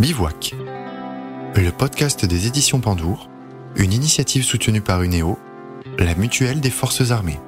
Bivouac, le podcast des éditions Pandour, une initiative soutenue par UNEO, la mutuelle des forces armées.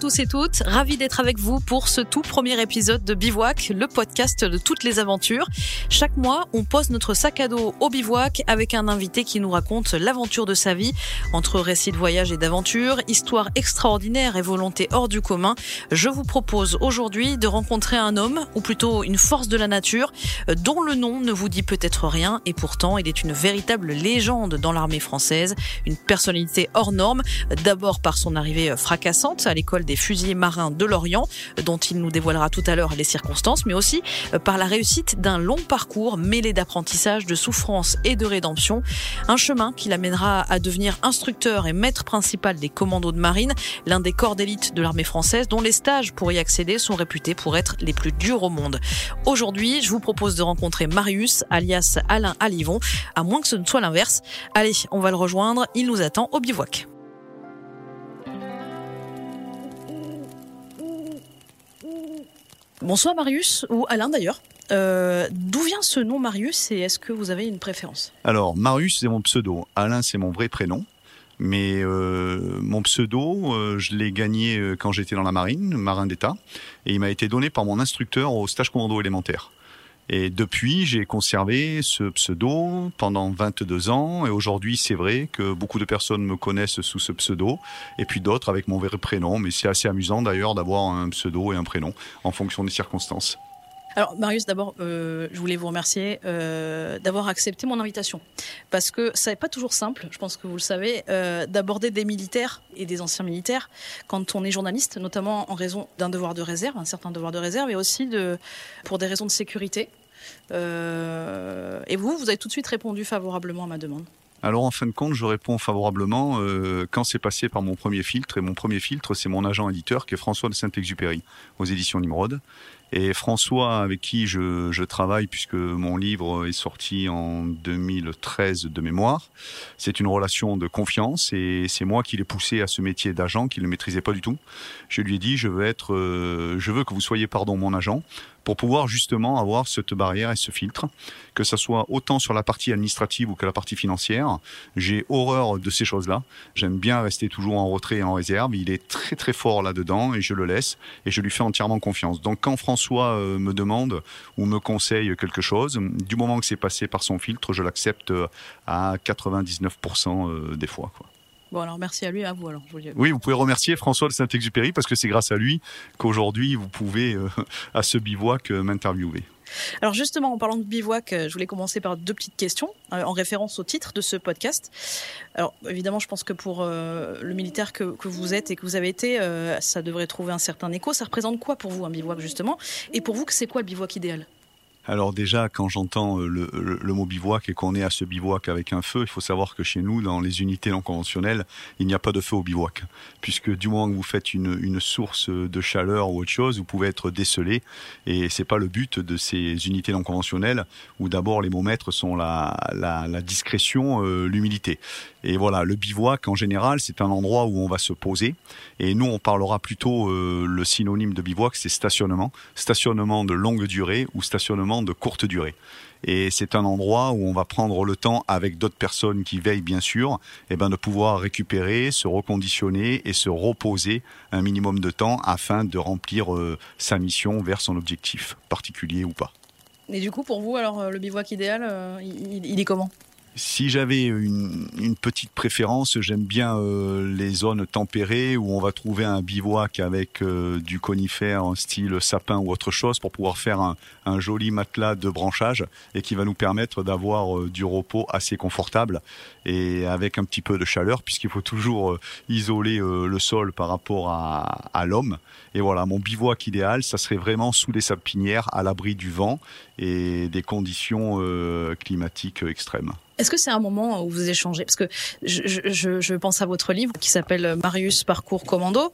Tous et toutes, ravi d'être avec vous pour ce tout premier épisode de Bivouac, le podcast de toutes les aventures. Chaque mois, on pose notre sac à dos au bivouac avec un invité qui nous raconte l'aventure de sa vie, entre récits de voyage et d'aventure, histoire extraordinaire et volonté hors du commun. Je vous propose aujourd'hui de rencontrer un homme, ou plutôt une force de la nature, dont le nom ne vous dit peut-être rien, et pourtant il est une véritable légende dans l'armée française, une personnalité hors norme, d'abord par son arrivée fracassante à l'école des fusiliers marins de Lorient, dont il nous dévoilera tout à l'heure les circonstances, mais aussi euh, par la réussite d'un long parcours mêlé d'apprentissage, de souffrance et de rédemption. Un chemin qui l'amènera à devenir instructeur et maître principal des commandos de marine, l'un des corps d'élite de l'armée française, dont les stages pour y accéder sont réputés pour être les plus durs au monde. Aujourd'hui, je vous propose de rencontrer Marius, alias Alain Alivon, à moins que ce ne soit l'inverse. Allez, on va le rejoindre, il nous attend au bivouac. Bonsoir Marius, ou Alain d'ailleurs. Euh, D'où vient ce nom Marius et est-ce que vous avez une préférence? Alors, Marius, c'est mon pseudo. Alain, c'est mon vrai prénom. Mais euh, mon pseudo, euh, je l'ai gagné quand j'étais dans la marine, marin d'État, et il m'a été donné par mon instructeur au stage commando élémentaire. Et depuis, j'ai conservé ce pseudo pendant 22 ans. Et aujourd'hui, c'est vrai que beaucoup de personnes me connaissent sous ce pseudo, et puis d'autres avec mon vrai prénom. Mais c'est assez amusant d'ailleurs d'avoir un pseudo et un prénom en fonction des circonstances. Alors Marius, d'abord, euh, je voulais vous remercier euh, d'avoir accepté mon invitation, parce que ça n'est pas toujours simple, je pense que vous le savez, euh, d'aborder des militaires et des anciens militaires quand on est journaliste, notamment en raison d'un devoir de réserve, un certain devoir de réserve, et aussi pour des raisons de sécurité. Euh, et vous, vous avez tout de suite répondu favorablement à ma demande. Alors en fin de compte, je réponds favorablement euh, quand c'est passé par mon premier filtre. Et mon premier filtre, c'est mon agent éditeur qui est François de Saint-Exupéry aux éditions Nimrod. Et François, avec qui je, travaille, puisque mon livre est sorti en 2013 de mémoire, c'est une relation de confiance et c'est moi qui l'ai poussé à ce métier d'agent qu'il ne maîtrisait pas du tout. Je lui ai dit, je veux être, euh, je veux que vous soyez, pardon, mon agent, pour pouvoir justement avoir cette barrière et ce filtre, que ça soit autant sur la partie administrative ou que la partie financière. J'ai horreur de ces choses-là. J'aime bien rester toujours en retrait et en réserve. Il est très très fort là-dedans et je le laisse et je lui fais entièrement confiance. Donc quand François euh, me demande ou me conseille quelque chose, du moment que c'est passé par son filtre, je l'accepte à 99% euh, des fois. Bon, alors merci à lui, à vous. Alors, oui, vous pouvez remercier François de Saint-Exupéry parce que c'est grâce à lui qu'aujourd'hui vous pouvez, euh, à ce bivouac, euh, m'interviewer. Alors justement, en parlant de bivouac, euh, je voulais commencer par deux petites questions en référence au titre de ce podcast. Alors évidemment, je pense que pour euh, le militaire que, que, vous êtes et que vous avez été, euh, ça devrait trouver un certain écho. Ça représente quoi pour vous un bivouac justement? Et pour vous, c'est quoi le bivouac idéal? Alors déjà, quand j'entends le, le, mot bivouac et qu'on est à ce bivouac avec un feu, il faut savoir que chez nous, dans les unités non conventionnelles, il n'y a pas de feu au bivouac. Puisque du moment que vous faites une, source de chaleur ou autre chose, vous pouvez être décelé. Et c'est pas le but de ces unités non conventionnelles où d'abord les mots maîtres sont la discrétion, euh, l'humilité. Et voilà, le bivouac en général, c'est un endroit où on va se poser. Et nous, on parlera plutôt euh, le synonyme de bivouac, c'est stationnement. Stationnement de longue durée ou stationnement de courte durée. Et c'est un endroit où on va prendre le temps, avec d'autres personnes qui veillent bien sûr, et ben de pouvoir récupérer, se reconditionner et se reposer un minimum de temps afin de remplir euh, sa mission vers son objectif, particulier ou pas. Et du coup, pour vous, alors le bivouac idéal, euh, il est comment? Si j'avais une, petite préférence, j'aime bien euh, les zones tempérées où on va trouver un bivouac avec euh, du conifère en style sapin ou autre chose pour pouvoir faire un, joli matelas de branchage et qui va nous permettre d'avoir euh, du repos assez confortable et avec un petit peu de chaleur puisqu'il faut toujours isoler le sol par rapport à, à l'homme. Et voilà, mon bivouac idéal, ça serait vraiment sous des sapinières à l'abri du vent et des conditions climatiques extrêmes. Est-ce que c'est un moment où vous échangez? Parce que je, je, je, pense à votre livre qui s'appelle Marius Parcours Commando.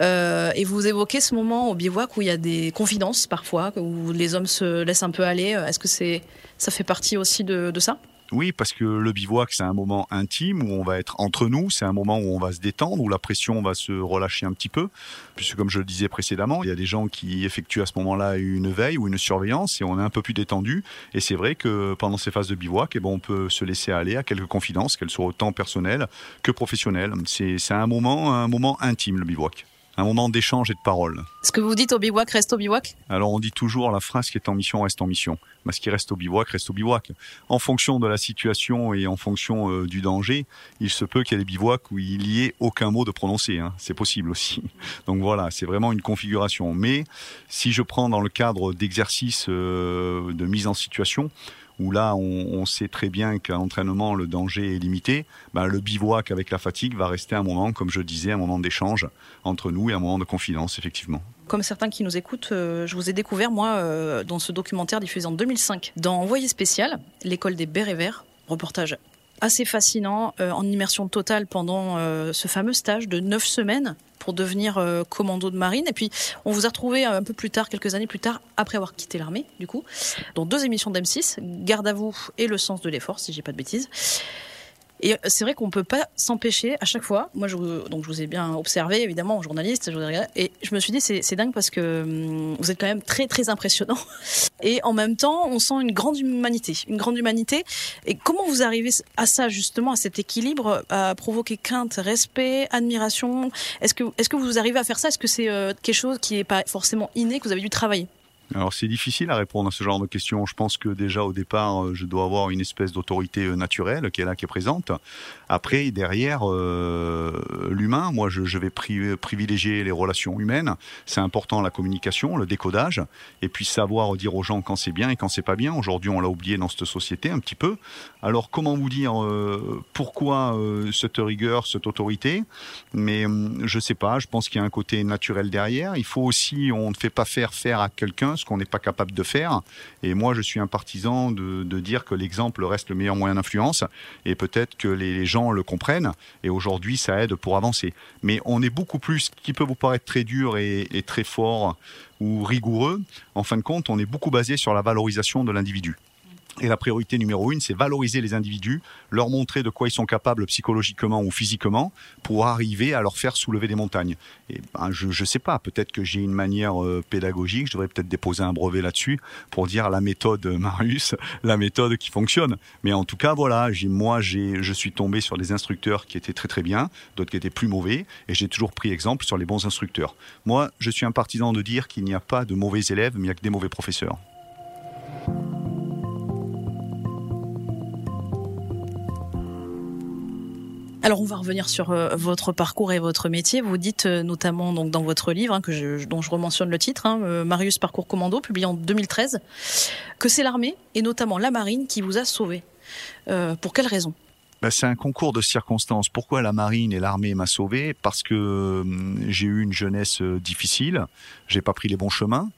Euh, et vous évoquez ce moment au bivouac où il y a des confidences parfois, où les hommes se laissent un peu aller. Est-ce que c'est, ça fait partie aussi de, de ça? Oui, parce que le bivouac, c'est un moment intime où on va être entre nous, c'est un moment où on va se détendre, où la pression va se relâcher un petit peu. Puisque, comme je le disais précédemment, il y a des gens qui effectuent à ce moment-là une veille ou une surveillance et on est un peu plus détendu. Et c'est vrai que pendant ces phases de bivouac, eh ben, on peut se laisser aller à quelques confidences, qu'elles soient autant personnelles que professionnelles. C'est un moment, un moment intime, le bivouac un moment d'échange et de parole. Ce que vous dites au bivouac reste au bivouac Alors on dit toujours la phrase qui est en mission reste en mission. Mais ce qui reste au bivouac reste au bivouac. En fonction de la situation et en fonction euh, du danger, il se peut qu'il y ait des bivouacs où il n'y ait aucun mot de prononcé. Hein. C'est possible aussi. Donc voilà, c'est vraiment une configuration. Mais si je prends dans le cadre d'exercices euh, de mise en situation, où là on, sait très bien qu'à l'entraînement le danger est limité, ben, le bivouac avec la fatigue va rester un moment, comme je disais, un moment d'échange entre nous et un moment de confidence, effectivement. Comme certains qui nous écoutent, euh, je vous ai découvert, moi, euh, dans ce documentaire diffusé en 2005, dans Envoyé spécial, l'école des Bérets Verts, reportage assez fascinant, euh, en immersion totale pendant ce fameux stage de neuf semaines devenir euh, commando de marine. Et puis, on vous a retrouvé un peu plus tard, quelques années plus tard, après avoir quitté l'armée, du coup, dans deux émissions d'M6, Garde à vous et Le sens de l'effort, si j'ai pas de bêtises. Et c'est vrai qu'on peut pas s'empêcher à chaque fois. Moi, je, donc je vous ai bien observé, évidemment, en journaliste, et je me suis dit c'est dingue parce que hum, vous êtes quand même très très impressionnant. Et en même temps, on sent une grande humanité, une grande humanité. Et comment vous arrivez à ça justement, à cet équilibre, à provoquer crainte, respect, admiration? Est-ce que est-ce que vous arrivez à faire ça? Est-ce que c'est euh, quelque chose qui n'est pas forcément inné que vous avez dû travailler? Alors c'est difficile à répondre à ce genre de questions. Je pense que déjà au départ, euh, je dois avoir une espèce d'autorité euh, naturelle qui est là, qui est présente. Après, derrière, euh, l'humain, moi je, vais privilégier les relations humaines. C'est important la communication, le décodage, et puis savoir dire aux gens quand c'est bien et quand c'est pas bien. Aujourd'hui, on l'a oublié dans cette société un petit peu. Alors comment vous dire pourquoi cette rigueur, cette autorité? Mais hum, je sais pas. Je pense qu'il y a un côté naturel derrière. Il faut aussi, on ne fait pas faire faire à quelqu'un ce qu'on n'est pas capable de faire. Et moi, je suis un partisan de, dire que l'exemple reste le meilleur moyen d'influence. Et peut-être que les, gens le comprennent. Et aujourd'hui, ça aide pour avancer. Mais on est beaucoup plus, qui peut vous paraître très dur et, et très fort ou rigoureux. En fin de compte, on est beaucoup basé sur la valorisation de l'individu. Et la priorité numéro une, c'est valoriser les individus, leur montrer de quoi ils sont capables psychologiquement ou physiquement pour arriver à leur faire soulever des montagnes. Et ben, je ne sais pas, peut-être que j'ai une manière euh, pédagogique, je devrais peut-être déposer un brevet là-dessus pour dire la méthode euh, Marius, la méthode qui fonctionne. Mais en tout cas, voilà, moi, je suis tombé sur des instructeurs qui étaient très très bien, d'autres qui étaient plus mauvais, et j'ai toujours pris exemple sur les bons instructeurs. Moi, je suis un partisan de dire qu'il n'y a pas de mauvais élèves, mais il n'y a que des mauvais professeurs. Alors on va revenir sur euh, votre parcours et votre métier. Vous dites euh, notamment donc dans votre livre, hein, je, dont je rementionne le titre, hein, euh, Marius Parcours Commando, publié en 2013, que c'est l'armée et notamment la marine qui vous a sauvé. pour quelle raison? Bah, c'est un concours de circonstances. Pourquoi la marine et l'armée m'a sauvé? Parce que j'ai eu une jeunesse difficile, j'ai pas pris les bons chemins.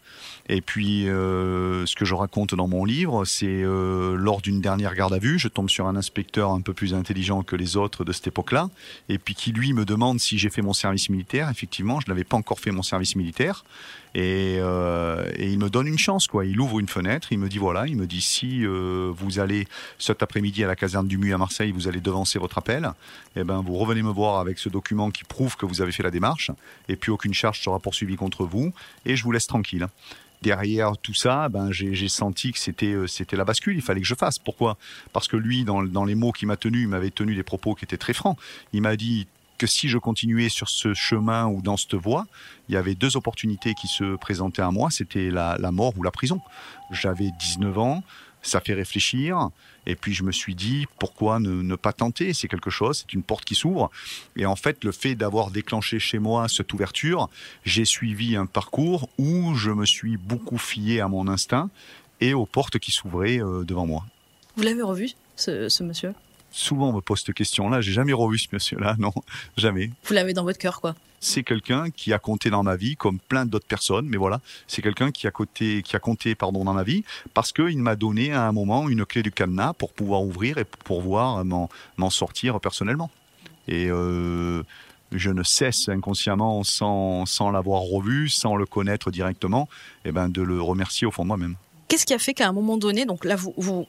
Et puis, euh, ce que je raconte dans mon livre, c'est euh, lors d'une dernière garde à vue, je tombe sur un inspecteur un peu plus intelligent que les autres de cette époque-là, et puis qui lui me demande si j'ai fait mon service militaire. Effectivement, je n'avais pas encore fait mon service militaire, et, euh, et, il me donne une chance, quoi. Il ouvre une fenêtre, il me dit voilà, il me dit si euh, vous allez cet après-midi à la caserne du MU à Marseille, vous allez devancer votre appel, et eh ben vous revenez me voir avec ce document qui prouve que vous avez fait la démarche, et puis aucune charge sera poursuivie contre vous, et je vous laisse tranquille derrière tout ça, ben, j'ai senti que c'était euh, c'était la bascule. Il fallait que je fasse. Pourquoi? Parce que lui, dans, dans les mots qu'il m'a tenus, il m'avait tenu des propos qui étaient très francs. Il m'a dit que si je continuais sur ce chemin ou dans cette voie, il y avait deux opportunités qui se présentaient à moi. C'était la, mort ou la prison. J'avais 19 ans ça fait réfléchir. Et puis je me suis dit, pourquoi ne, pas tenter? C'est quelque chose, c'est une porte qui s'ouvre. Et en fait, le fait d'avoir déclenché chez moi cette ouverture, j'ai suivi un parcours où je me suis beaucoup fié à mon instinct et aux portes qui s'ouvraient euh, devant moi. Vous l'avez revu, ce monsieur? Souvent on me pose cette question-là. J'ai jamais revu ce monsieur-là, non, jamais. Vous l'avez dans votre cœur, quoi. C'est quelqu'un qui a compté dans ma vie, comme plein d'autres personnes, mais voilà, c'est quelqu'un qui a compté, qui a compté, pardon, dans ma vie, parce qu'il m'a donné à un moment une clé du cadenas pour pouvoir ouvrir et pour pouvoir m'en sortir personnellement. Et euh, je ne cesse inconsciemment, sans, sans l'avoir revu, sans le connaître directement, eh ben, de le remercier au fond de moi-même. Qu'est-ce qui a fait qu'à un moment donné, donc là, vous, vous,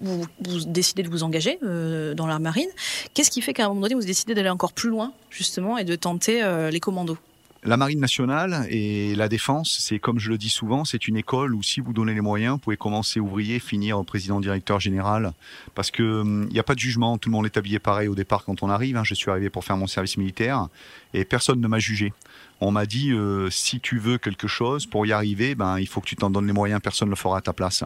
décidez de vous engager euh, dans la marine. Qu'est-ce qui fait qu'à un moment donné, vous décidez d'aller encore plus loin, justement, et de tenter euh, les commandos? La marine nationale et la défense, c'est comme je le dis souvent, c'est une école où si vous donnez les moyens, vous pouvez commencer ouvrier, finir président directeur général, parce que il hum, n'y a pas de jugement, tout le monde est habillé pareil au départ quand on arrive. Hein. Je suis arrivé pour faire mon service militaire et personne ne m'a jugé on m'a dit euh, si tu veux quelque chose pour y arriver, ben il faut que tu t'en donnes les moyens, personne ne le fera à ta place.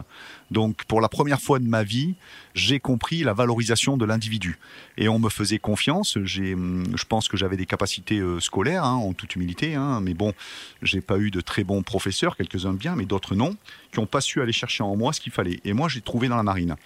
Donc pour la première fois de ma vie, j'ai compris la valorisation de l'individu et on me faisait confiance. J'ai, hum, je pense que j'avais des capacités euh, scolaires hein, en toute humilité, hein, mais bon, j'ai pas eu de très bons professeurs, quelques-uns bien, mais d'autres non, qui n'ont pas su aller chercher en moi ce qu'il fallait. Et moi, j'ai trouvé dans la marine.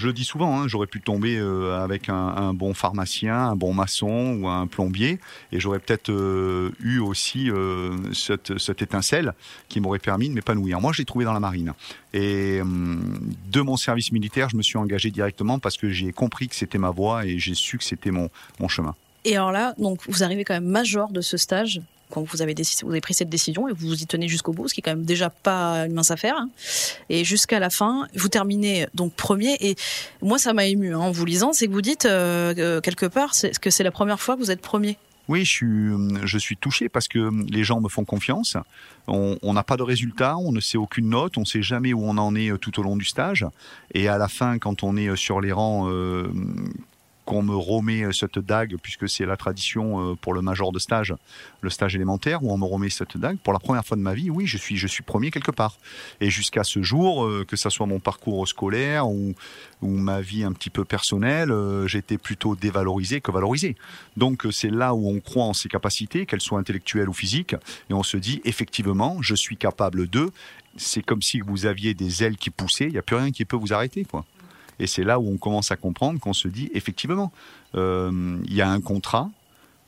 Je dis souvent, hein, j'aurais pu tomber euh, avec un, bon pharmacien, un bon maçon ou un plombier, et j'aurais peut-être euh, eu aussi euh, cette, étincelle qui m'aurait permis de m'épanouir. Moi, je l'ai trouvé dans la marine. Et hum, de mon service militaire, je me suis engagé directement parce que j'ai compris que c'était ma voie et j'ai su que c'était mon, mon chemin. Et alors là, donc vous arrivez quand même major de ce stage quand vous avez, pris cette décision et vous vous y tenez jusqu'au bout, ce qui est quand même déjà pas une mince affaire. Hein. Et jusqu'à la fin, vous terminez donc premier. Et moi, ça m'a ému hein, en vous lisant, c'est que vous dites euh, euh, quelque part que c'est la première fois que vous êtes premier. Oui, je suis, je touché parce que les gens me font confiance. On n'a pas de résultat, on ne sait aucune note, on ne sait jamais où on en est euh, tout au long du stage. Et à la fin, quand on est sur les rangs, qu'on me remet euh, cette dague, puisque c'est la tradition euh, pour le major de stage, le stage élémentaire, où on me remet cette dague. Pour la première fois de ma vie, oui, je suis, je suis premier quelque part. Et jusqu'à ce jour, euh, que ce soit mon parcours scolaire ou, ou ma vie un petit peu personnelle, j'étais plutôt dévalorisé que valorisé. Donc c'est là où on croit en ses capacités, qu'elles soient intellectuelles ou physiques, et on se dit, effectivement, je suis capable de. C'est comme si vous aviez des ailes qui poussaient, il n'y a plus rien qui peut vous arrêter, quoi. Et c'est là où on commence à comprendre qu'on se dit, effectivement, euh, il y a un contrat,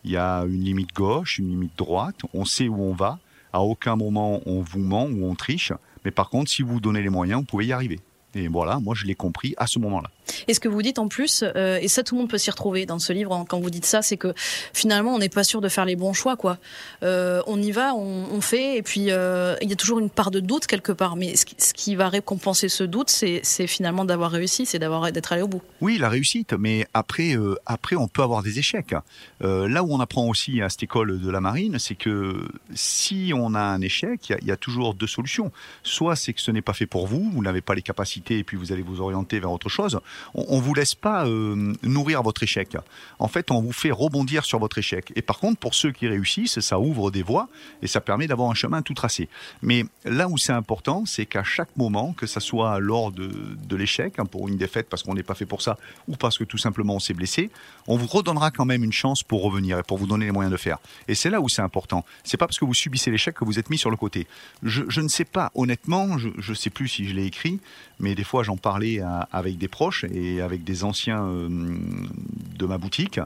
il y a une limite gauche, une limite droite, on sait où on va, à aucun moment on vous ment ou on triche, mais par contre, si vous donnez les moyens, vous pouvez y arriver. Et voilà, moi je l'ai compris à ce moment-là. Et ce que vous dites en plus, euh, et ça tout le monde peut s'y retrouver dans ce livre quand vous dites ça, c'est que finalement on n'est pas sûr de faire les bons choix, quoi. Euh, on y va, on, fait, et puis euh, il y a toujours une part de doute quelque part. Mais ce qui, va récompenser ce doute, c'est finalement d'avoir réussi, c'est d'avoir d'être allé au bout. Oui, la réussite, mais après, après on peut avoir des échecs. là où on apprend aussi à cette école de la marine, c'est que si on a un échec, il y, a toujours deux solutions. Soit c'est que ce n'est pas fait pour vous, vous n'avez pas les capacités, et puis vous allez vous orienter vers autre chose on, ne vous laisse pas euh, nourrir votre échec. En fait, on vous fait rebondir sur votre échec. Et par contre, pour ceux qui réussissent, ça ouvre des voies et ça permet d'avoir un chemin tout tracé. Mais là où c'est important, c'est qu'à chaque moment, que ça soit lors de, l'échec, hein, pour une défaite parce qu'on n'est pas fait pour ça, ou parce que tout simplement on s'est blessé, on vous redonnera quand même une chance pour revenir et pour vous donner les moyens de faire. Et c'est là où c'est important. C'est pas parce que vous subissez l'échec que vous êtes mis sur le côté. Je, ne sais pas, honnêtement, je ne sais plus si je l'ai écrit, mais des fois j'en parlais avec des proches et avec des anciens euh, de ma boutique,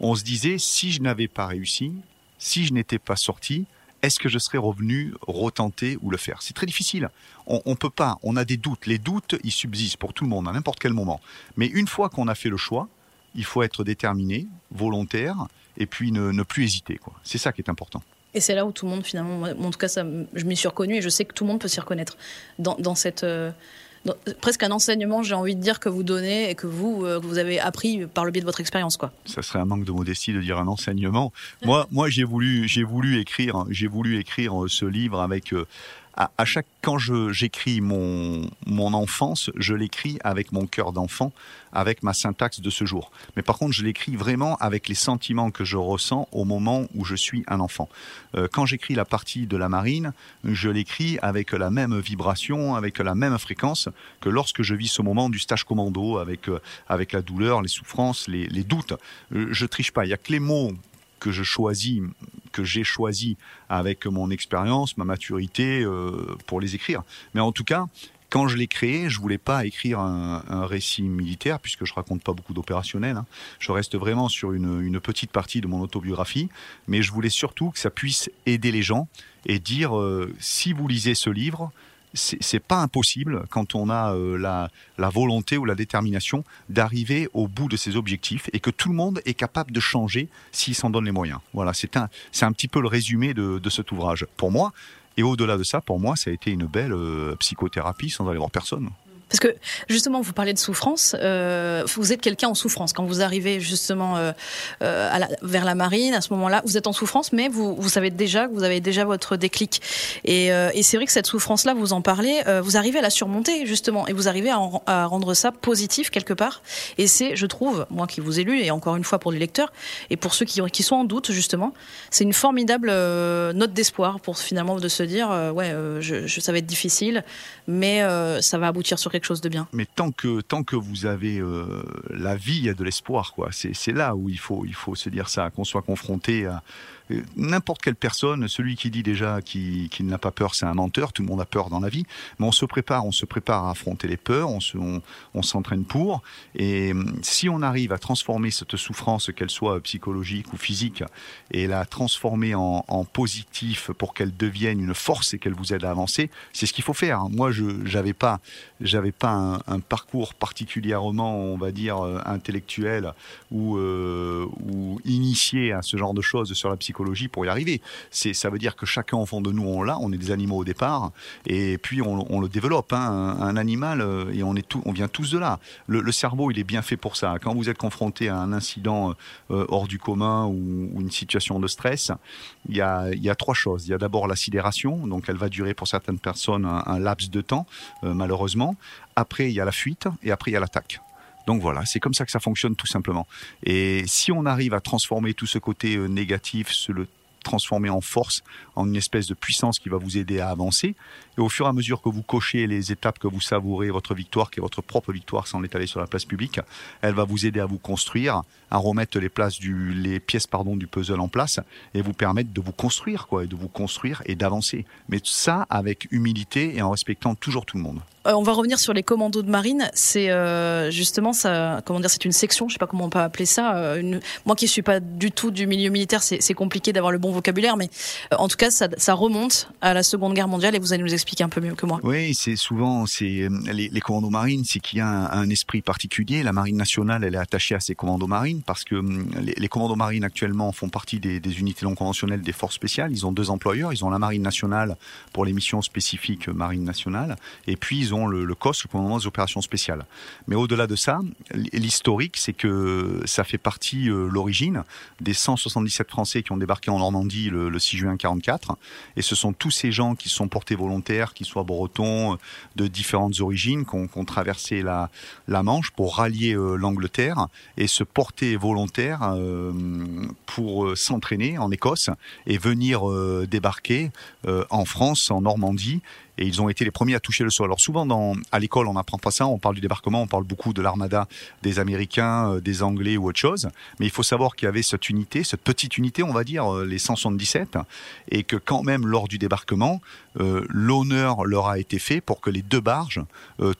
on se disait si je n'avais pas réussi, si je n'étais pas sorti, est-ce que je serais revenu retenter ou le faire? C'est très difficile. On ne peut pas, on a des doutes. Les doutes, ils subsistent pour tout le monde à n'importe quel moment. Mais une fois qu'on a fait le choix, il faut être déterminé, volontaire, et puis ne, plus hésiter. C'est ça qui est important. Et c'est là où tout le monde, finalement, en tout cas, je m'y suis reconnu et je sais que tout le monde peut s'y reconnaître dans, cette, euh, presque un enseignement, j'ai envie de dire, que vous donnez et que vous, euh, vous avez appris par le biais de votre expérience, quoi. Ça serait un manque de modestie de dire un enseignement. moi, moi, j'ai voulu, voulu écrire, j'ai voulu écrire ce livre avec, à, chaque quand j'écris mon mon enfance, je l'écris avec mon cœur d'enfant, avec ma syntaxe de ce jour. Mais par contre, je l'écris vraiment avec les sentiments que je ressens au moment où je suis un enfant. Euh, quand j'écris la partie de la marine, je l'écris avec la même vibration, avec la même fréquence que lorsque je vis ce moment du stage commando, avec euh, avec la douleur, les souffrances, les, les doutes. Euh, je triche pas. Il y a que les mots que je choisis, que j'ai choisi avec mon expérience, ma maturité euh, pour les écrire. Mais en tout cas, quand je l'ai créé, je voulais pas écrire un, récit militaire puisque je raconte pas beaucoup d'opérationnels. Hein. Je reste vraiment sur une, petite partie de mon autobiographie, mais je voulais surtout que ça puisse aider les gens et dire euh, si vous lisez ce livre, c'est pas impossible quand on a euh, la, la, volonté ou la détermination d'arriver au bout de ses objectifs et que tout le monde est capable de changer s'il s'en donne les moyens. Voilà, c'est un, c'est un petit peu le résumé de, de cet ouvrage. Pour moi, et au-delà de ça, pour moi, ça a été une belle euh, psychothérapie sans aller voir personne. Parce que justement, vous parlez de souffrance. Euh, vous êtes quelqu'un en souffrance quand vous arrivez justement euh, euh, vers la marine. À ce moment-là, vous êtes en souffrance, mais vous, vous savez déjà que vous avez déjà votre déclic. Et, euh, et c'est vrai que cette souffrance-là, vous en parlez, euh, vous arrivez à la surmonter justement, et vous arrivez à, en- à rendre ça positif quelque part. Et c'est, je trouve, moi qui vous ai lu, et encore une fois pour les lecteurs et pour ceux qui, qui sont en doute justement, c'est une formidable note d'espoir pour finalement de se dire, ouais, je, je, ça va être difficile, mais ça va aboutir sur quelque de bien. Mais tant que tant que vous avez euh, la vie, il y a de l'espoir, quoi. C'est là où il faut se dire ça, qu'on soit confronté à n'importe quelle personne. Celui qui dit déjà qu'il n'a pas peur, c'est un menteur. Tout le monde a peur dans la vie, mais on se prépare, on se prépare à affronter les peurs, on se on, on s'entraîne pour. Et hum, si on arrive à transformer cette souffrance, qu'elle soit psychologique ou physique, et la transformer en, positif pour qu'elle devienne une force et qu'elle vous aide à avancer, c'est ce qu'il faut faire. Moi, je j'avais pas pas un, parcours particulièrement, on va dire, euh, intellectuel euh, ou initié à ce genre de choses sur la psychologie pour y arriver. Ça veut dire que chacun au fond de nous, on l'a, on est des animaux au départ, et puis on, le développe. Hein, un, animal, euh, et on, est tout, on vient tous de là. Le, cerveau, il est bien fait pour ça. Quand vous êtes confronté à un incident euh, hors du commun ou, une situation de stress, il y a, trois choses. Il y a d'abord la sidération, donc elle va durer pour certaines personnes un, un laps de temps, euh, malheureusement. Après, il y a la fuite et après, il y a l'attaque. Donc voilà, c'est comme ça que ça fonctionne tout simplement. Et si on arrive à transformer tout ce côté euh, négatif, se le transformer en force, en une espèce de puissance qui va vous aider à avancer. Et au fur et à mesure que vous cochez les étapes, que vous savourez votre victoire, qui est votre propre victoire sans l'étaler sur la place publique, elle va vous aider à vous construire, à remettre les, pièces pardon, du puzzle en place et vous permettre de vous construire, quoi, et de vous construire et d'avancer. Mais ça avec humilité et en respectant toujours tout le monde. Euh, on va revenir sur les commandos de marine. C'est euh, justement ça. Comment dire C'est une section. Je sais pas comment on peut appeler ça. euh. Moi qui suis pas du tout du milieu militaire, c'est compliqué d'avoir le bon vocabulaire, mais en tout cas, ça, ça remonte à la Seconde Guerre mondiale et vous allez nous expliquer un peu mieux que moi. Oui, c'est souvent c'est les, les commandos marines, c'est qu'il y a un, esprit particulier. La marine nationale, elle est attachée à ces commandos marines parce que hum, les, commandos marines actuellement font partie des, unités non conventionnelles des forces spéciales. Ils ont deux employeurs. Ils ont la marine nationale pour les missions spécifiques marine nationale, et puis ils ont le, le COS, le commandement des opérations spéciales. Mais au-delà de ça, l'historique, c'est que ça fait partie euh, l'origine des 177 Français qui ont débarqué en Normandie le, le 6 juin 44, et ce sont tous ces gens qui sont portés volontaires, qui soient bretons, de différentes origines, qui ont, traversé la, Manche pour rallier euh, l'Angleterre et se porter volontaires euh, pour euh, s'entraîner en Écosse et venir euh, débarquer euh, en France, en Normandie, et ils ont été les premiers à toucher le sol. Alors souvent dans, à l'école on n'apprend pas ça, on parle du débarquement, on parle beaucoup de l'armada des Américains, euh, des Anglais ou autre chose, mais il faut savoir qu'il y avait cette unité, cette petite unité on va dire, euh, les 177, et que quand même lors du débarquement, euh, l'honneur leur a été fait pour que les deux barges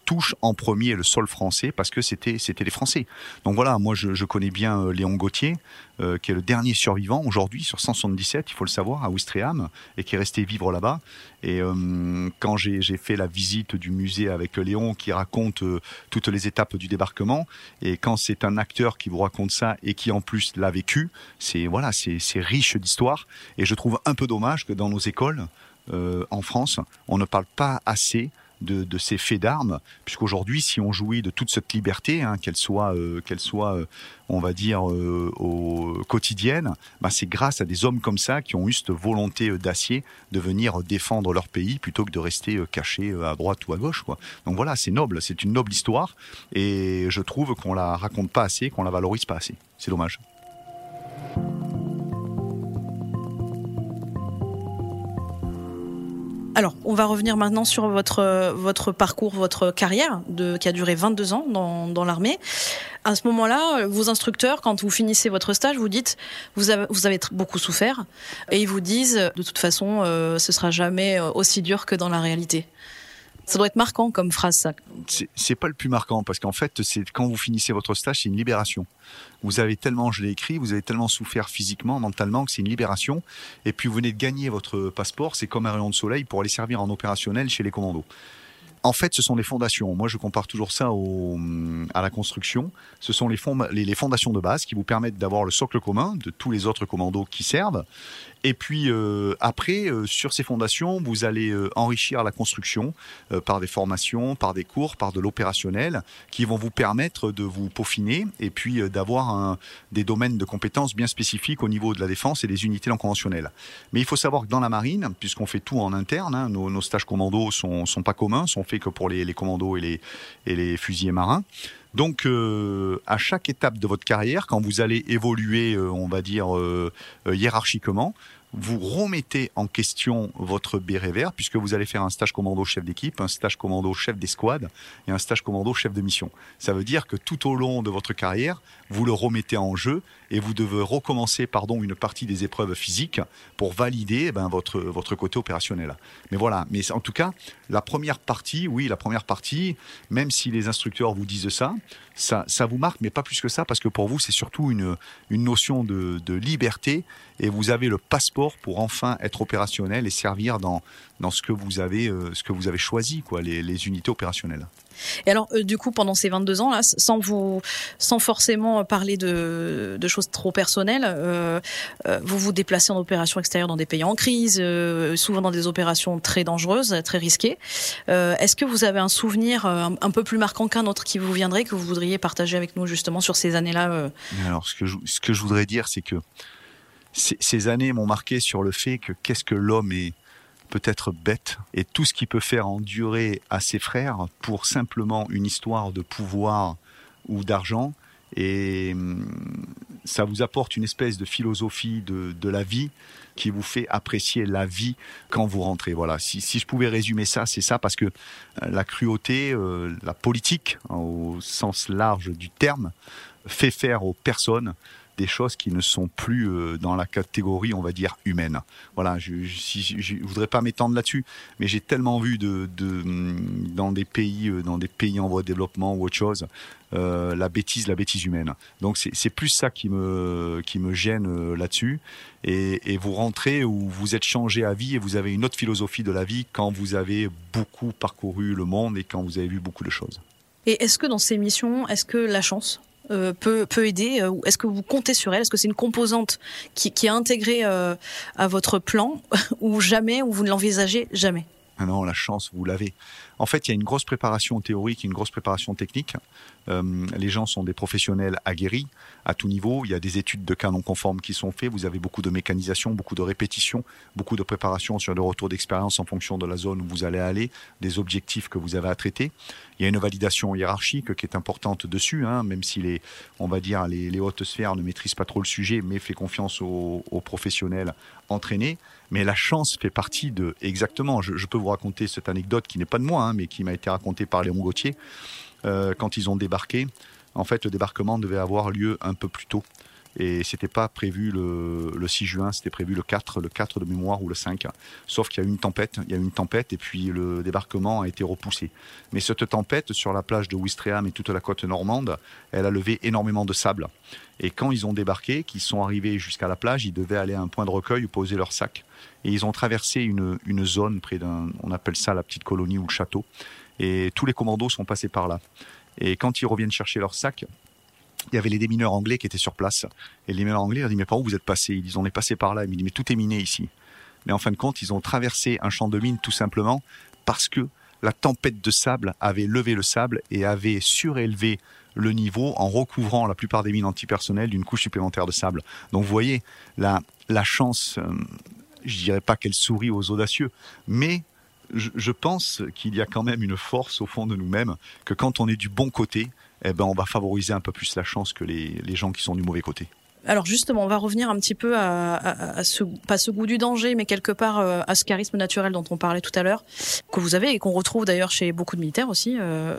touchent en premier le sol français parce que c'était c'était les Français. Donc voilà, moi je, je connais bien Léon Gauthier, euh, qui est le dernier survivant aujourd'hui sur 177, il faut le savoir, à Ouistreham, et qui est resté vivre là-bas. Et euh, quand j'ai fait la visite du musée avec Léon, qui raconte euh, toutes les étapes du débarquement, et quand c'est un acteur qui vous raconte ça et qui en plus l'a vécu, c'est voilà, c'est riche d'histoire. Et je trouve un peu dommage que dans nos écoles, euh, en France, on ne parle pas assez de, ces faits d'armes, puisqu'aujourd'hui, si on jouit de toute cette liberté, hein, qu'elle soit, euh, soit, euh, on va dire, euh, au, quotidienne, bah, c'est grâce à des hommes comme ça qui ont eu cette volonté d'acier de venir défendre leur pays plutôt que de rester cachés à droite ou à gauche. Donc voilà, c'est noble, c'est une noble histoire, et je trouve qu'on la raconte pas assez, qu'on la valorise pas assez. C'est dommage. Alors, on va revenir maintenant sur votre votre parcours, votre carrière de qui a duré 22 ans dans, dans l'armée. À ce moment-là, vos instructeurs, quand vous finissez votre stage, vous dites vous avez vous avez beaucoup souffert et ils vous disent de toute façon, euh, ce sera jamais aussi dur que dans la réalité. Ça doit être marquant comme phrase, ça. C'est pas le plus marquant parce qu'en fait, c'est quand vous finissez votre stage, c'est une libération. Vous avez tellement, je l'ai écrit, vous avez tellement souffert physiquement, mentalement que c'est une libération. Et puis vous venez de gagner votre passeport, c'est comme un rayon de soleil pour aller servir en opérationnel chez les commandos. en fait, ce sont les fondations. Moi, je compare toujours ça à la construction. Ce sont les fondations de base qui vous permettent d'avoir le socle commun de tous les autres commandos qui servent. Et puis euh, après, euh, sur ces fondations, vous allez euh, enrichir la construction par des formations, par des cours, par de l'opérationnel, qui vont vous permettre de vous peaufiner et puis d'avoir des domaines de compétences bien spécifiques au niveau de la défense et des unités non conventionnelles. Mais il faut savoir que dans la marine, puisqu'on fait tout en interne, hein, nos, nos, stages commandos sont, sont pas communs, sont faits que pour les, les commandos et les, et les fusiliers marins. Donc, euh, à chaque étape de votre carrière, quand vous allez évoluer, euh, on va dire euh, hiérarchiquement, vous remettez en question votre béret vert puisque vous allez faire un stage commando chef d'équipe, un stage commando chef d'escouade et un stage commando chef de mission. Ça veut dire que tout au long de votre carrière, vous le remettez en jeu et vous devez recommencer pardon une partie des épreuves physiques pour valider eh ben, votre votre côté opérationnel. Mais voilà, mais en tout cas, la première partie, oui, la première partie, même si les instructeurs vous disent ça, ça, vous marque, mais pas plus que ça, parce que pour vous, c'est surtout une, une notion de liberté et vous avez le passeport pour enfin être opérationnel et servir dans, dans ce que vous avez, euh, ce que vous avez choisi, quoi, les, les unités opérationnelles. Et alors, euh, du coup, pendant ces 22 ans, là, sans vous, sans forcément parler de, de choses trop personnelles, euh, euh, vous vous déplacez en opération extérieure dans des pays en crise, souvent dans des opérations très dangereuses, très risquées. Est-ce que vous avez un souvenir un, un peu plus marquant qu'un autre qui vous viendrait, que vous voudriez partager avec nous justement sur ces années-là Alors, ce que je, ce que je voudrais dire, c'est que ces années m'ont marqué sur le fait que qu'est-ce que l'homme est peut-être bête et tout ce qui peut faire endurer à ses frères pour simplement une histoire de pouvoir ou d'argent. Et hum, ça vous apporte une espèce de philosophie de, de, la vie qui vous fait apprécier la vie quand vous rentrez. Voilà, si, si je pouvais résumer ça, c'est ça, parce que euh, la cruauté, euh, la politique, au sens large du terme, fait faire aux personnes des choses qui ne sont plus euh, dans la catégorie, on va dire, humaine. Voilà, je ne voudrais pas m'étendre là-dessus, mais j'ai tellement vu de, de, dans des pays, euh, dans des pays en voie de développement ou autre chose, euh, la bêtise, la bêtise humaine. Donc c'est plus ça qui me qui me gêne là-dessus. Et, vous rentrez où vous êtes changé à vie et vous avez une autre philosophie de la vie quand vous avez beaucoup parcouru le monde et quand vous avez vu beaucoup de choses. Et est-ce que dans ces missions, est-ce que la chance peut, peut aider euh, Est-ce que vous comptez sur elle? Est-ce que c'est une composante qui, qui est intégrée euh, à votre plan ou jamais, ou vous ne l'envisagez jamais? Ah non, la chance, vous l'avez. En fait, il y a une grosse préparation théorique, une grosse préparation technique. Euh, les gens sont des professionnels aguerris à tout niveau. Il y a des études de cas non conformes qui sont faites. Vous avez beaucoup de mécanisation, beaucoup de répétition, beaucoup de préparation sur le retour d'expérience en fonction de la zone où vous allez aller, des objectifs que vous avez à traiter. Il y a une validation hiérarchique qui est importante dessus, hein, même si les, on va dire, les, hautes sphères ne maîtrisent pas trop le sujet, mais fait confiance aux, professionnels entraînés. Mais la chance fait partie de, exactement, je, je peux vous raconter cette anecdote qui n'est pas de moi, hein, mais qui m'a été racontée par Léon Gauthier. Euh, quand ils ont débarqué, en fait, le débarquement devait avoir lieu un peu plus tôt. Et c'était pas prévu le, le 6 juin, c'était prévu le 4, le 4 de mémoire ou le 5. Sauf qu'il y a eu une tempête, il y a eu une tempête et puis le débarquement a été repoussé. Mais cette tempête sur la plage de Ouistreham et toute la côte normande, elle a levé énormément de sable. Et quand ils ont débarqué, qu'ils sont arrivés jusqu'à la plage, ils devaient aller à un point de recueil où poser leur sac. Et ils ont traversé une, zone près d'un, on appelle ça la petite colonie ou le château. Et tous les commandos sont passés par là. Et quand ils reviennent chercher leur sac, il y avait les démineurs anglais qui étaient sur place. Et les démineurs anglais ont dit, mais par où vous êtes passés? Ils disent, on est passé par là. Ils disent, mais tout est miné ici. Mais en fin de compte, ils ont traversé un champ de mine tout simplement parce que la tempête de sable avait levé le sable et avait surélevé le niveau en recouvrant la plupart des mines antipersonnelles d'une couche supplémentaire de sable. Donc vous voyez, la, la chance, euh, je dirais pas qu'elle sourit aux audacieux, mais je, pense qu'il y a quand même une force au fond de nous-mêmes, que quand on est du bon côté, eh ben on va favoriser un peu plus la chance que les, les gens qui sont du mauvais côté. Alors justement, on va revenir un petit peu à ce, pas ce goût du danger, mais quelque part euh, à ce charisme naturel dont on parlait tout à l'heure, que vous avez et qu'on retrouve d'ailleurs chez beaucoup de militaires aussi. Euh,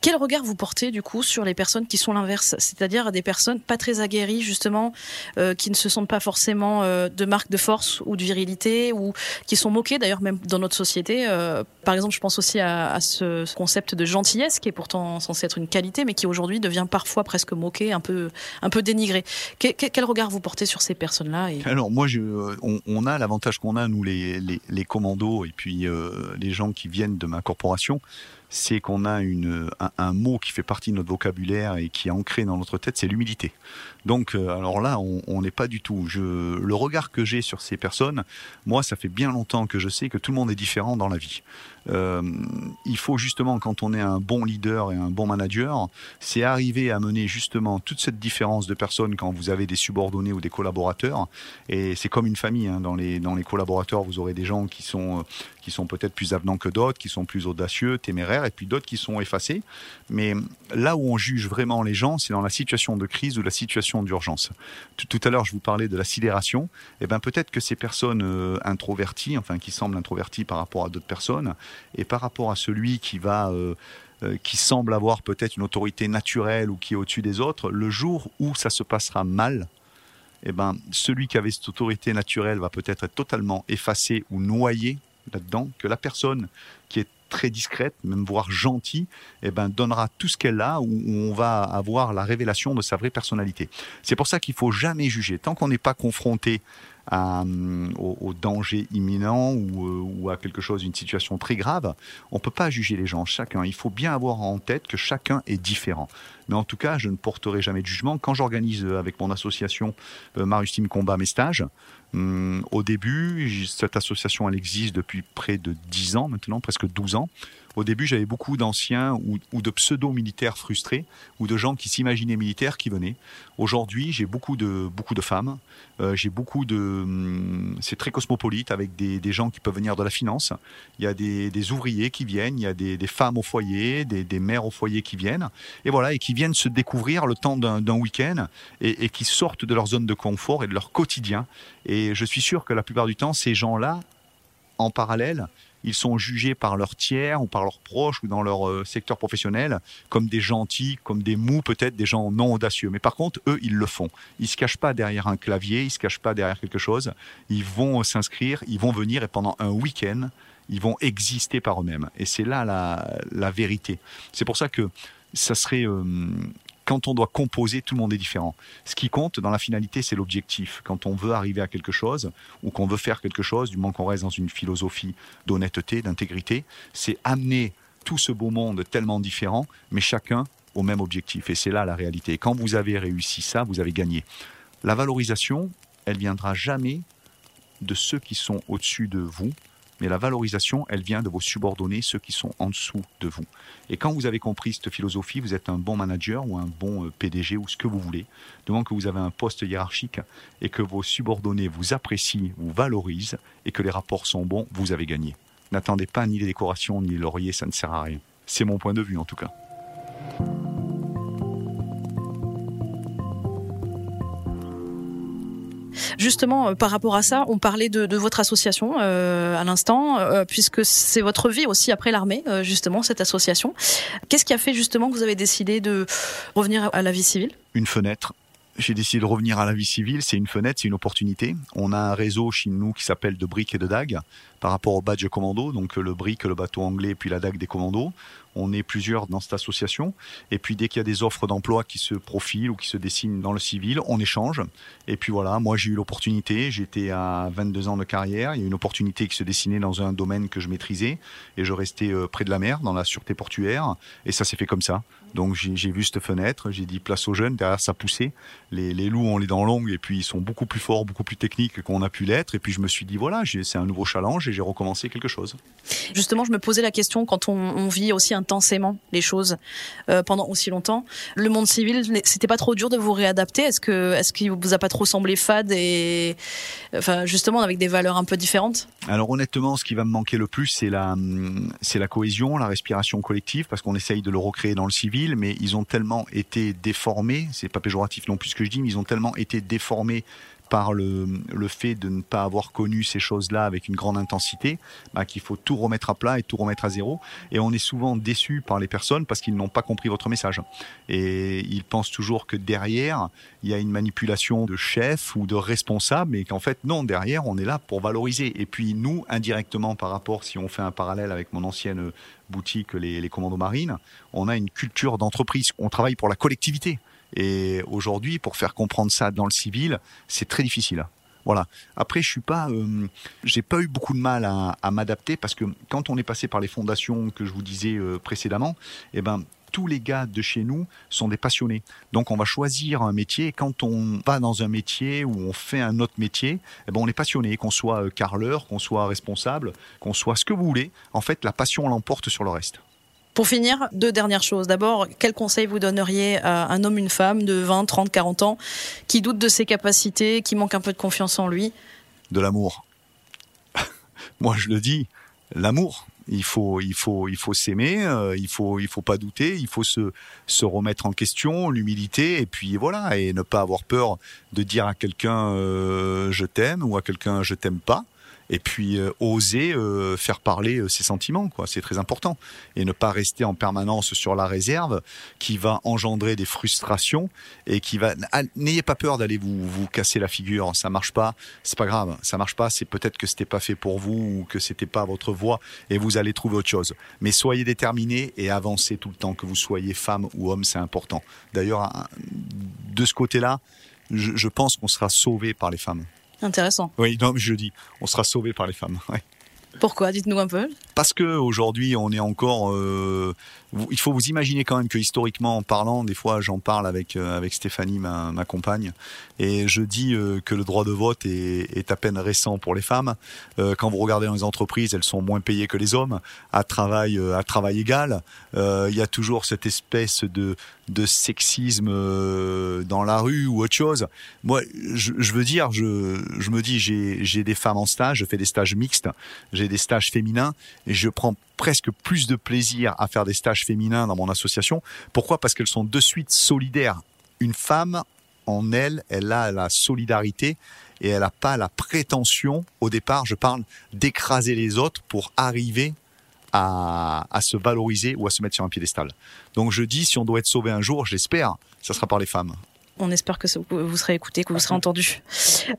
Quel regard vous portez du coup sur les personnes qui sont l'inverse, c'est-à-dire des personnes pas très aguerries justement, euh, qui ne se sentent pas forcément euh, de marque de force ou de virilité, ou qui sont moquées d'ailleurs même dans notre société. Euh, par exemple, je pense aussi à, ce concept de gentillesse qui est pourtant censé être une qualité, mais qui aujourd'hui devient parfois presque moqué, un peu, un peu dénigré. quel, regard vous portez sur ces personnes-là. Alors moi, on, a l'avantage qu'on a nous les, commandos et puis les gens qui viennent de ma corporation c'est qu'on a une, un, un, mot qui fait partie de notre vocabulaire et qui est ancré dans notre tête, c'est l'humilité. Donc, euh, alors là, on n'est pas du tout. Le regard que j'ai sur ces personnes, moi, ça fait bien longtemps que je sais que tout le monde est différent dans la vie. Euh, il faut justement, quand on est un bon leader et un bon manager, c'est arriver à mener justement toute cette différence de personnes quand vous avez des subordonnés ou des collaborateurs. Et c'est comme une famille. Hein. Dans, les, dans les collaborateurs, vous aurez des gens qui sont, qui sont peut-être plus avenants que d'autres, qui sont plus audacieux, téméraires, et puis d'autres qui sont effacés. Mais là où on juge vraiment les gens, c'est dans la situation de crise ou la situation d'urgence. Tout, à l'heure, je vous parlais de la sidération. Et eh ben peut-être que ces personnes euh, introverties, enfin qui semblent introverties par rapport à d'autres personnes, et par rapport à celui qui va euh, euh, qui semble avoir peut-être une autorité naturelle ou qui est au-dessus des autres, le jour où ça se passera mal, eh ben, celui qui avait cette autorité naturelle va peut-être être totalement effacé ou noyé là-dedans, que la personne qui est très discrète, même voire gentille, eh ben, donnera tout ce qu'elle a, où on va avoir la révélation de sa vraie personnalité. C'est pour ça qu'il faut jamais juger. Tant qu'on n'est pas confronté euh, au, danger imminent ou, euh, ou, à quelque chose, une situation très grave, on peut pas juger les gens, chacun. Il faut bien avoir en tête que chacun est différent. Mais en tout cas, je ne porterai jamais de jugement. Quand j'organise euh, avec mon association euh, Marustime Combat mes stages, hum, au début, cette association, elle existe depuis près de 10 ans maintenant, presque 12 ans. Au début, j'avais beaucoup d'anciens ou, de pseudo-militaires frustrés ou de gens qui s'imaginaient militaires qui venaient. Aujourd'hui, j'ai beaucoup de, beaucoup de femmes. Euh, j'ai beaucoup de. Hum, c'est très cosmopolite avec des, gens qui peuvent venir de la finance. Il y a des, ouvriers qui viennent, il y a des, des femmes au foyer, des, des, mères au foyer qui viennent. Et voilà, et qui viennent se découvrir le temps d'un week-end et, qui sortent de leur zone de confort et de leur quotidien. Et je suis sûr que la plupart du temps, ces gens-là, en parallèle, ils sont jugés par leurs tiers ou par leurs proches ou dans leur euh, secteur professionnel comme des gentils, comme des mous peut-être, des gens non audacieux. Mais par contre, eux, ils le font. Ils se cachent pas derrière un clavier, ils se cachent pas derrière quelque chose. Ils vont s'inscrire, ils vont venir et pendant un week-end, ils vont exister par eux-mêmes. Et c'est là la vérité. C'est pour ça que ça serait euh, quand on doit composer, tout le monde est différent. Ce qui compte dans la finalité, c'est l'objectif. Quand on veut arriver à quelque chose ou qu'on veut faire quelque chose, du moment qu'on reste dans une philosophie d'honnêteté, d'intégrité, c'est amener tout ce beau monde tellement différent, mais chacun au même objectif. Et c'est là la réalité. Quand vous avez réussi ça, vous avez gagné. La valorisation, elle viendra jamais de ceux qui sont au-dessus de vous, mais la valorisation, elle vient de vos subordonnés, ceux qui sont en dessous de vous. Et quand vous avez compris cette philosophie, vous êtes un bon manager ou un bon euh, PDG ou ce que vous voulez, du que vous avez un poste hiérarchique et que vos subordonnés vous apprécient, vous valorisent et que les rapports sont bons, vous avez gagné. N'attendez pas ni les décorations ni les lauriers, ça ne sert à rien. C'est mon point de vue en tout cas. Justement, euh, par rapport à ça, on parlait de, votre association euh, à l'instant, euh, puisque c'est votre vie aussi après l'armée, justement, cette association. Qu'est-ce qui a fait justement que vous avez décidé de revenir à la vie civile? Une fenêtre j'ai décidé de revenir à la vie civile. C'est une fenêtre, c'est une opportunité. On a un réseau chez nous qui s'appelle de briques et de dagues par rapport au badge commando, donc le brick, le bateau anglais, puis la dague des commandos. On est plusieurs dans cette association. Et puis dès qu'il y a des offres d'emploi qui se profilent ou qui se dessinent dans le civil, on échange. Et puis voilà, moi j'ai eu l'opportunité, j'étais à 22 ans de carrière, il y a une opportunité qui se dessinait dans un domaine que je maîtrisais et je restais euh, près de la mer, dans la sûreté portuaire. Et ça s'est fait comme ça. Donc j'ai vu cette fenêtre, j'ai dit place aux jeunes, derrière ça poussait. Les, les loups ont les dents longues et puis ils sont beaucoup plus forts, beaucoup plus techniques qu'on a pu l'être. Et puis je me suis dit voilà, c'est un nouveau challenge et j'ai recommencé quelque chose. Justement, je me posais la question quand on, on vit aussi intensément les choses euh, pendant aussi longtemps. Le monde civil, c'était pas trop dur de vous réadapter? Est-ce que, est-ce qu'il vous a pas trop semblé fade et, enfin, justement, avec des valeurs un peu différentes? Alors honnêtement, ce qui va me manquer le plus, c'est la, c'est la cohésion, la respiration collective, parce qu'on essaye de le recréer dans le civil, mais ils ont tellement été déformés. C'est pas péjoratif non plus ce que je dis, mais ils ont tellement été déformés par le, fait de ne pas avoir connu ces choses-là avec une grande intensité, bah, qu'il faut tout remettre à plat et tout remettre à zéro. Et on est souvent déçu par les personnes parce qu'ils n'ont pas compris votre message. Et ils pensent toujours que derrière, il y a une manipulation de chef ou de responsable, mais qu'en fait, non, derrière, on est là pour valoriser. Et puis nous, indirectement par rapport, si on fait un parallèle avec mon ancienne boutique, les, les commandos marines, on a une culture d'entreprise. On travaille pour la collectivité. Et aujourd'hui, pour faire comprendre ça dans le civil, c'est très difficile. Voilà. Après, je suis pas, euh, j'ai pas eu beaucoup de mal à, à m'adapter parce que quand on est passé par les fondations que je vous disais euh, précédemment, eh ben tous les gars de chez nous sont des passionnés. Donc on va choisir un métier. Quand on va dans un métier ou on fait un autre métier, eh ben on est passionné, qu'on soit euh, carleur, qu'on soit responsable, qu'on soit ce que vous voulez. En fait, la passion l'emporte sur le reste. Pour finir, deux dernières choses. D'abord, quel conseil vous donneriez à un homme, une femme de 20, 30, 40 ans qui doute de ses capacités, qui manque un peu de confiance en lui? De l'amour. Moi, je le dis, l'amour. Il faut, faut, s'aimer. Euh, il faut, faut pas douter. Il faut se, se remettre en question, l'humilité, et puis voilà, et ne pas avoir peur de dire à quelqu'un euh, je t'aime ou à quelqu'un je t'aime pas et puis euh, oser euh, faire parler euh, ses sentiments quoi. C'est très important. Et ne pas rester en permanence sur la réserve qui va engendrer des frustrations et qui va ah, n'ayez pas peur d'aller vous vous casser la figure. Ça marche pas. C'est pas grave. Ça marche pas. C'est peut-être que c'était pas fait pour vous ou que c'était pas votre voie et vous allez trouver autre chose. Mais soyez déterminé et avancez tout le temps. Que vous soyez femme ou homme c'est important. D'ailleurs de ce côté-là je, je pense qu'on sera sauvé par les femmes Intéressant. Oui, non, je dis, on sera sauvé par les femmes. Pourquoi? Dites-nous un peu. Parce que aujourd'hui, on est encore. Euh, il faut vous imaginer quand même que historiquement parlant, des fois, j'en parle avec euh, avec Stéphanie, ma, ma, compagne, et je dis euh, que le droit de vote est, à peine récent pour les femmes. Quand vous regardez dans les entreprises, elles sont moins payées que les hommes à travail à travail égal. Il y a toujours cette espèce de de sexisme dans la rue ou autre chose. Moi, je, je veux dire, je, je me dis, j'ai, j'ai des femmes en stage, je fais des stages mixtes, j'ai des stages féminins, et je prends presque plus de plaisir à faire des stages féminins dans mon association. Pourquoi? Parce qu'elles sont de suite solidaires. Une femme, en elle, elle a la solidarité et elle n'a pas la prétention, au départ, je parle, d'écraser les autres pour arriver à, à, se valoriser ou à se mettre sur un piédestal. Donc je dis, si on doit être sauvé un jour, je l'espère, ça sera par les femmes. On espère que vous serez écouté, que vous serez entendu.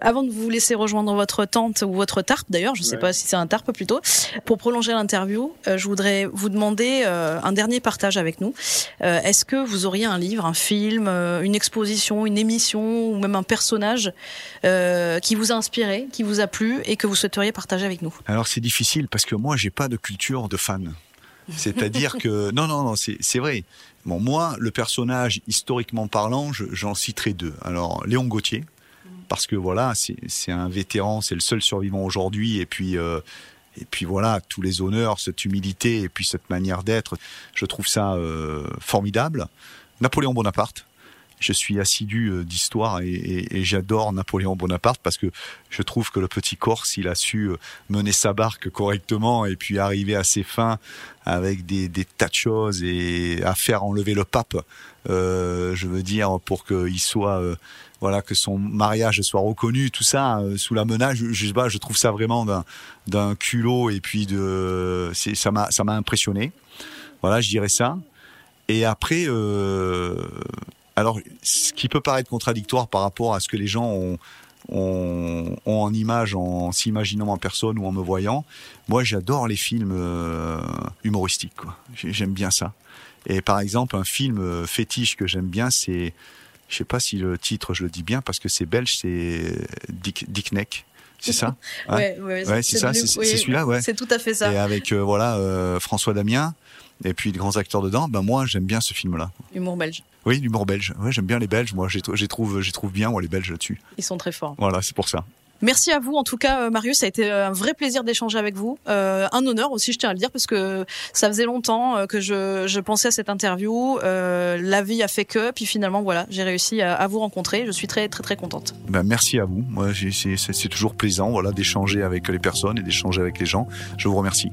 Avant de vous laisser rejoindre votre tente ou votre tarpe, d'ailleurs, je ne sais ouais. pas si c'est un tarpe plutôt, pour prolonger l'interview, euh, je voudrais vous demander euh, un dernier partage avec nous. Euh, Est-ce que vous auriez un livre, un film, une exposition, une émission ou même un personnage qui vous a inspiré, qui vous a plu et que vous souhaiteriez partager avec nous? Alors c'est difficile parce que moi, j'ai pas de culture de fan. C'est-à-dire que non, non, non, c'est vrai. Bon, moi, le personnage historiquement parlant, j'en citerai deux. Alors, Léon Gauthier, parce que voilà, c'est un vétéran, c'est le seul survivant aujourd'hui, et puis. Euh, et puis voilà, tous les honneurs, cette humilité et puis cette manière d'être, je trouve ça euh, formidable. Napoléon Bonaparte, je suis assidu d'histoire et, j'adore Napoléon Bonaparte parce que je trouve que le petit Corse, il a su mener sa barque correctement et puis arriver à ses fins avec des, tas de choses et à faire enlever le pape. Euh, je veux dire pour qu'il soit euh, voilà que son mariage soit reconnu tout ça euh, sous la menace je, je je trouve ça vraiment d'un culot et puis de ça m'a ça m'a impressionné voilà je dirais ça et après euh, alors, ce qui peut paraître contradictoire par rapport à ce que les gens ont, ont, ont en image en s'imaginant en personne ou en me voyant, moi j'adore les films euh, humoristiques. J'aime bien ça. Et par exemple, un film fétiche que j'aime bien, c'est, je sais pas si le titre je le dis bien parce que c'est belge, c'est Dick, Dick Neck. C'est ça? Ouais, ouais, ouais c'est ça, c'est celui-là, ouais. C'est tout à fait ça. Et avec euh, voilà euh, François Damien et puis de grands acteurs dedans, ben moi j'aime bien ce film-là. Humour belge. Oui, l'humour belge. Ouais, j'aime bien les Belges. Moi, j'ai trouve, j'ai trouve bien moi les Belges là-dessus. Ils sont très forts. Voilà, c'est pour ça. Merci à vous. En tout cas, Marius, ça a été un vrai plaisir d'échanger avec vous. Euh, un honneur aussi, je tiens à le dire, parce que ça faisait longtemps que je, je pensais à cette interview. Euh, la vie a fait que, puis finalement, voilà, j'ai réussi à, à, vous rencontrer. Je suis très, très, très contente. Ben, merci à vous. Moi, c'est toujours plaisant, voilà, d'échanger avec les personnes et d'échanger avec les gens. Je vous remercie.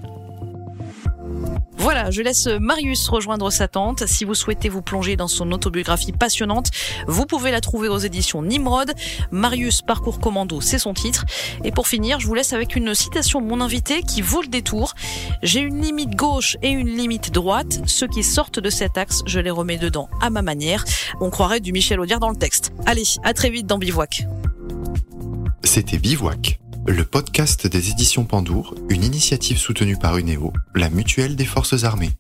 Voilà. Je laisse Marius rejoindre sa tante. Si vous souhaitez vous plonger dans son autobiographie passionnante, vous pouvez la trouver aux éditions Nimrod. Marius Parcours Commando, c'est son titre. Et pour finir, je vous laisse avec une citation de mon invité qui vaut le détour. J'ai une limite gauche et une limite droite. Ceux qui sortent de cet axe, je les remets dedans à ma manière. On croirait du Michel Audiard dans le texte. Allez, à très vite dans Bivouac. C'était Bivouac, le podcast des éditions Pandour, une initiative soutenue par UNEO, la mutuelle des forces armées.